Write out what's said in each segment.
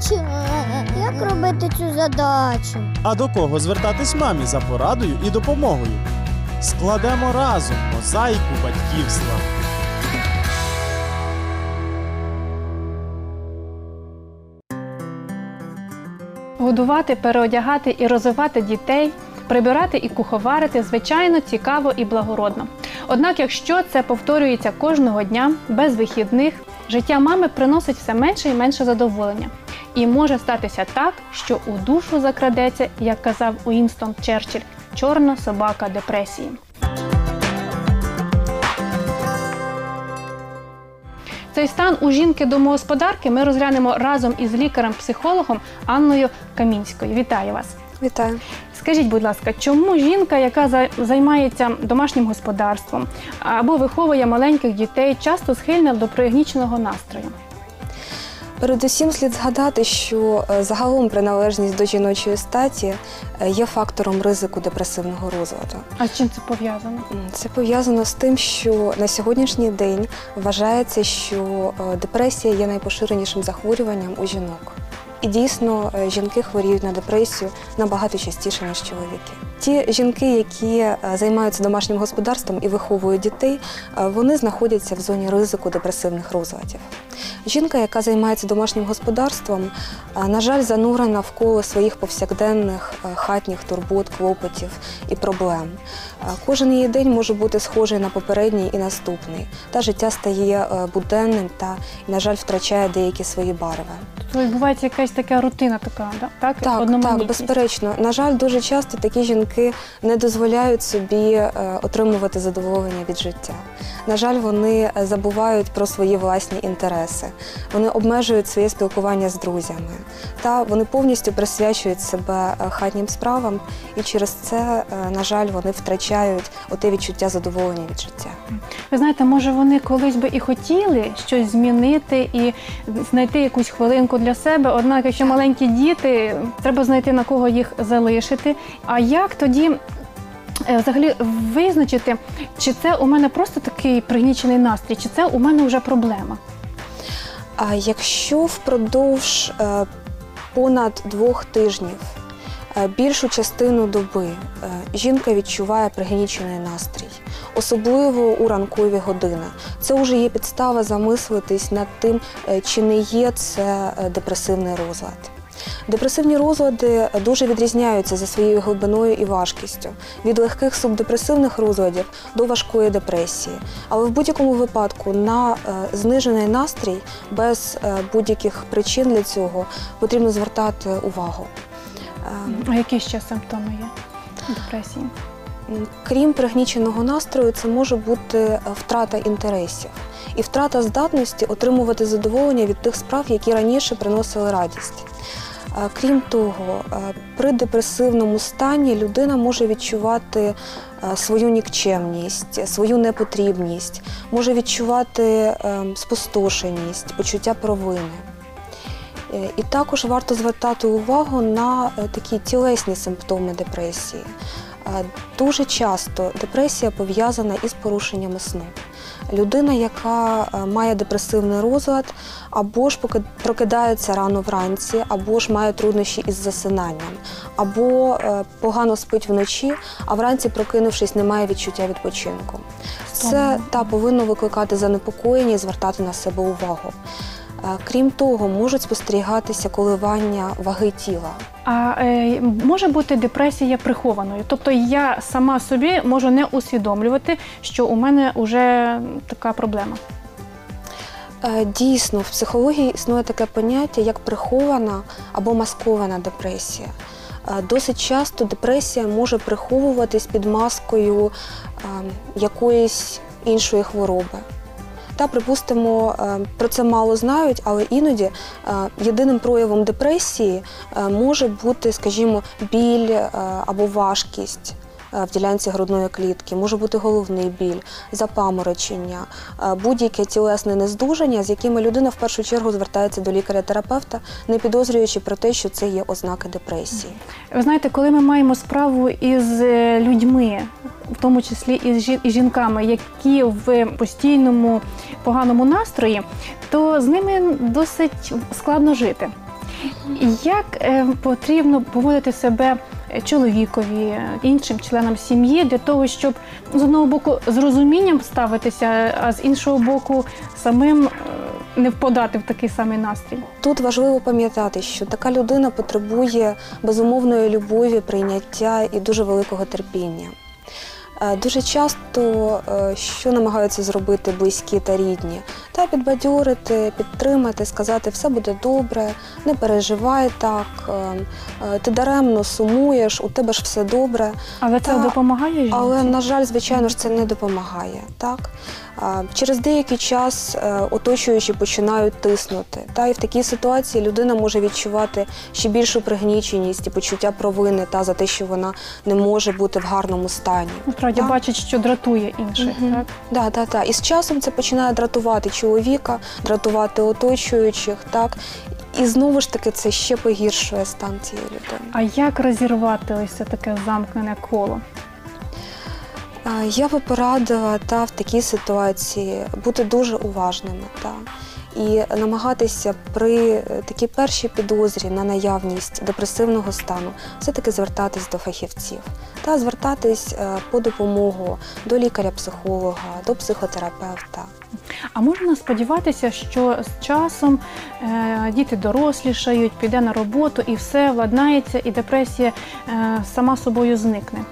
бачу. Як робити цю задачу? А до кого звертатись мамі за порадою і допомогою? Складемо разом мозаїку батьківства. Годувати, переодягати і розвивати дітей, прибирати і куховарити, звичайно, цікаво і благородно. Однак, якщо це повторюється кожного дня без вихідних, життя мами приносить все менше і менше задоволення. І може статися так, що у душу закрадеться, як казав Уінстон Черчилль, чорна собака депресії. Цей стан у жінки домогосподарки ми розглянемо разом із лікарем-психологом Анною Камінською. Вітаю вас! Вітаю. Скажіть, будь ласка, чому жінка, яка за- займається домашнім господарством або виховує маленьких дітей, часто схильна до пригніченого настрою? Передусім слід згадати, що е, загалом приналежність до жіночої статі е, є фактором ризику депресивного розладу. А з чим це пов'язано? Це пов'язано з тим, що на сьогоднішній день вважається, що е, депресія є найпоширенішим захворюванням у жінок. І дійсно е, жінки хворіють на депресію набагато частіше, ніж чоловіки. Ті жінки, які е, займаються домашнім господарством і виховують дітей, е, вони знаходяться в зоні ризику депресивних розладів. Жінка, яка займається домашнім господарством, на жаль, занурена в коло своїх повсякденних хатніх турбот, клопотів і проблем. Кожен її день може бути схожий на попередній і наступний. Та життя стає е, буденним та, на жаль, втрачає деякі свої барви. Тобто відбувається якась така рутина, така так? Так, так, безперечно. На жаль, дуже часто такі жінки не дозволяють собі е, отримувати задоволення від життя. На жаль, вони е, забувають про свої власні інтереси. Вони обмежують своє спілкування з друзями. Та вони повністю присвячують себе хатнім справам, і через це, на жаль, вони втрачають оте відчуття задоволення від життя. Ви знаєте, може вони колись би і хотіли щось змінити і знайти якусь хвилинку для себе. Однак, якщо маленькі діти, треба знайти на кого їх залишити. А як тоді? е, Взагалі визначити, чи це у мене просто такий пригнічений настрій, чи це у мене вже проблема? А якщо впродовж е, понад двох тижнів більшу частину доби е, жінка відчуває пригнічений настрій, особливо у ранкові години, це вже є підстава замислитись над тим, е, чи не є це е, депресивний розлад. Депресивні розлади дуже відрізняються за своєю глибиною і важкістю від легких субдепресивних розладів до важкої депресії. Але в будь-якому випадку на е, знижений настрій без е, будь-яких причин для цього потрібно звертати увагу. А які ще симптоми є депресії? Крім пригніченого настрою, це може бути е, втрата інтересів і втрата здатності отримувати задоволення від тих справ, які раніше приносили радість. Е, Крім того, е, при депресивному стані людина може відчувати свою нікчемність, свою непотрібність, може відчувати е, спустошеність, почуття провини. Е, І також варто звертати увагу на е, такі тілесні симптоми депресії. Е, Дуже часто депресія пов'язана із порушеннями сну. Людина, яка має депресивний розлад, або ж прокидається рано вранці, або ж має труднощі із засинанням, або погано спить вночі, а вранці, прокинувшись, не має відчуття відпочинку. Це та повинно викликати занепокоєння і звертати на себе увагу. Крім того, можуть спостерігатися коливання ваги тіла. А е, може бути депресія прихованою. Тобто я сама собі можу не усвідомлювати, що у мене вже така проблема. Е, Дійсно, в психології існує таке поняття, як прихована або маскована депресія. Е, Досить часто депресія може приховуватись під маскою е, якоїсь іншої хвороби. Та, припустимо, е, про це мало знають, але іноді е, єдиним проявом депресії е, може бути, скажімо, біль або важкість в ділянці грудної клітки, може бути головний біль, запаморочення, е, будь-яке тілесне нездужання, з якими людина в першу чергу звертається до лікаря-терапевта, не підозрюючи про те, що це є ознаки депресії. Ви знаєте, коли ми маємо справу із е, людьми, в тому числі і з жінками, які в постійному поганому настрої, то з ними досить складно жити. Як е, потрібно поводити себе е, чоловікові, іншим членам сім'ї для того, щоб з одного боку з розумінням ставитися, а з іншого боку самим е, не впадати в такий самий настрій? Тут важливо пам'ятати, що така людина потребує безумовної любові, прийняття і дуже великого терпіння. Е, Дуже часто е, що намагаються зробити близькі та рідні, та підбадьорити, підтримати, сказати, все буде добре, не переживай так, е, ти даремно сумуєш, у тебе ж все добре. Але це допомагає жінці? Але на жаль, звичайно ж, це не допомагає. Так через деякий час оточуючі починають тиснути. Та і в такій ситуації людина може відчувати ще більшу пригніченість і почуття провини та за те, що вона не може бути в гарному стані. Насправді Так. бачить, що дратує інших. Мгм. Так? Да, да, да. І з часом це починає дратувати чоловіка, дратувати оточуючих, так. І знову ж таки це ще погіршує стан цієї людини. А як розірвати ось це таке замкнене коло? Я би порадила та в такій ситуації бути дуже уважними та і намагатися при е, такій першій підозрі на наявність депресивного стану все-таки звертатись до фахівців та звертатись е, по допомогу до лікаря-психолога, до психотерапевта. А можна сподіватися, що з часом е, діти дорослішають, піде на роботу і все владнається, і депресія е, сама собою зникне.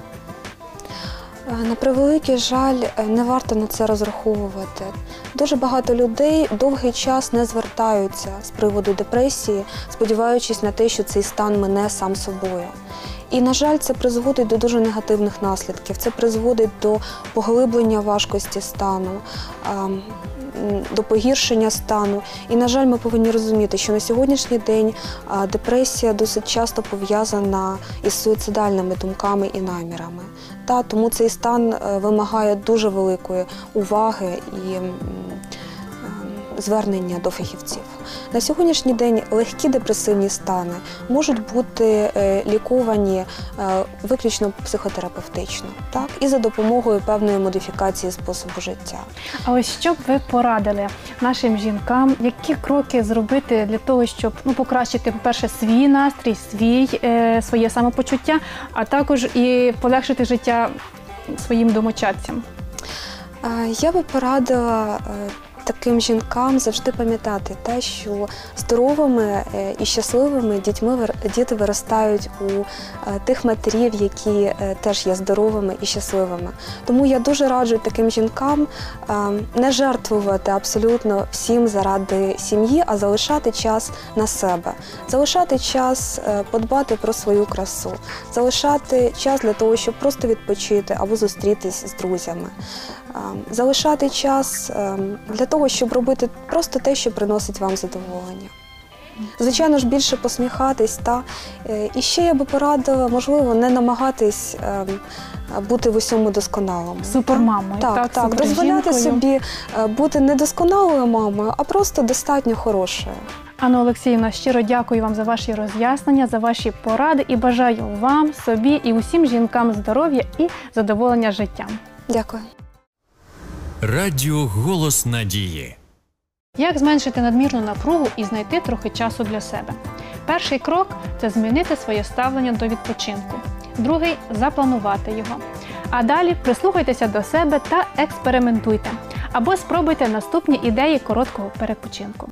На превеликий жаль, не варто на це розраховувати. Дуже багато людей довгий час не звертаються з приводу депресії, сподіваючись на те, що цей стан мине сам собою. І, на жаль, це призводить до дуже негативних наслідків. Це призводить до поглиблення важкості стану, ем, до погіршення стану. І, на жаль, ми повинні розуміти, що на сьогоднішній день депресія досить часто пов'язана із суїцидальними думками і намірами. Та, тому цей стан е, вимагає дуже великої уваги і звернення до фахівців. На сьогоднішній день легкі депресивні стани можуть бути е, ліковані е, виключно психотерапевтично, так і за допомогою певної модифікації способу життя. А ось що б ви порадили нашим жінкам, які кроки зробити для того, щоб ну покращити, по-перше, свій настрій, свій е, своє самопочуття, а також і полегшити життя своїм домочадцям? Е, Я би порадила таким жінкам завжди пам'ятати те, що здоровими е, і щасливими дітьми діти виростають у е, тих матерів, які е, теж є здоровими і щасливими. Тому я дуже раджу таким жінкам не жертвувати абсолютно всім заради сім'ї, а залишати час на себе, залишати час подбати про свою красу, залишати час для того, щоб просто відпочити або зустрітись з друзями. Залишати час для того, щоб робити просто те, що приносить вам задоволення. Звичайно ж, більше посміхатись, та е, і ще я би порадила, можливо, не намагатись е, бути в усьому досконалому. Супермамою, Так, так, так, дозволяти собі е, бути недосконалою мамою, а просто достатньо хорошою. Анна Олексіївна, щиро дякую вам за ваші роз'яснення, за ваші поради і бажаю вам, собі і усім жінкам здоров'я і задоволення життям. Дякую. Радіо Голос Надії. Як зменшити надмірну напругу і знайти трохи часу для себе? Перший крок це змінити своє ставлення до відпочинку. Другий запланувати його. А далі прислухайтеся до себе та експериментуйте. Або спробуйте наступні ідеї короткого перепочинку.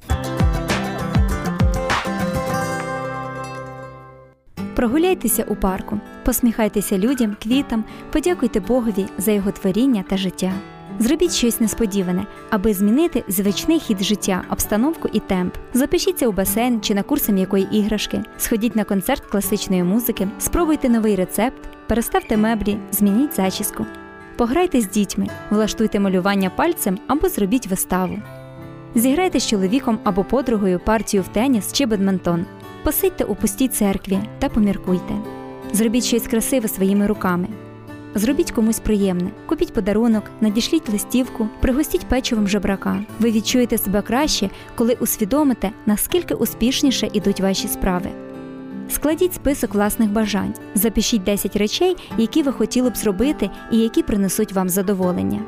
Прогуляйтеся у парку, посміхайтеся людям, квітам, подякуйте Богові за його творіння та життя. Зробіть щось несподіване, аби змінити звичний хід життя, обстановку і темп. Запишіться у басейн чи на курси м'якої іграшки, сходіть на концерт класичної музики, спробуйте новий рецепт, переставте меблі, змініть зачіску. Пограйте з дітьми, влаштуйте малювання пальцем або зробіть виставу. Зіграйте з чоловіком або подругою партію в теніс чи бадминтон. Посидьте у пустій церкві та поміркуйте. Зробіть щось красиве своїми руками. Зробіть комусь приємне, купіть подарунок, надішліть листівку, пригостіть печивом жебрака. Ви відчуєте себе краще, коли усвідомите, наскільки успішніше ідуть ваші справи. Складіть список власних бажань, запишіть 10 речей, які ви хотіли б зробити і які принесуть вам задоволення.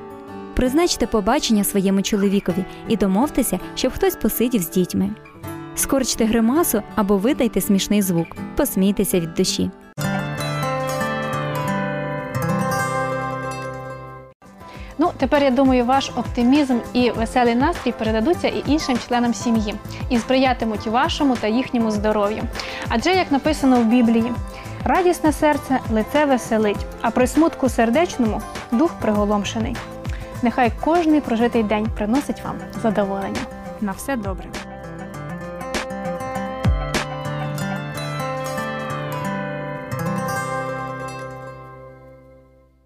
Призначте побачення своєму чоловікові і домовтеся, щоб хтось посидів з дітьми. скорчте гримасу або видайте смішний звук. Посмійтеся від душі. Тепер я думаю, ваш оптимізм і веселий настрій передадуться і іншим членам сім'ї і сприятимуть вашому та їхньому здоров'ю. Адже, як написано в Біблії, радісне серце лице веселить, а при смутку сердечному дух приголомшений. Нехай кожний прожитий день приносить вам задоволення. На все добре.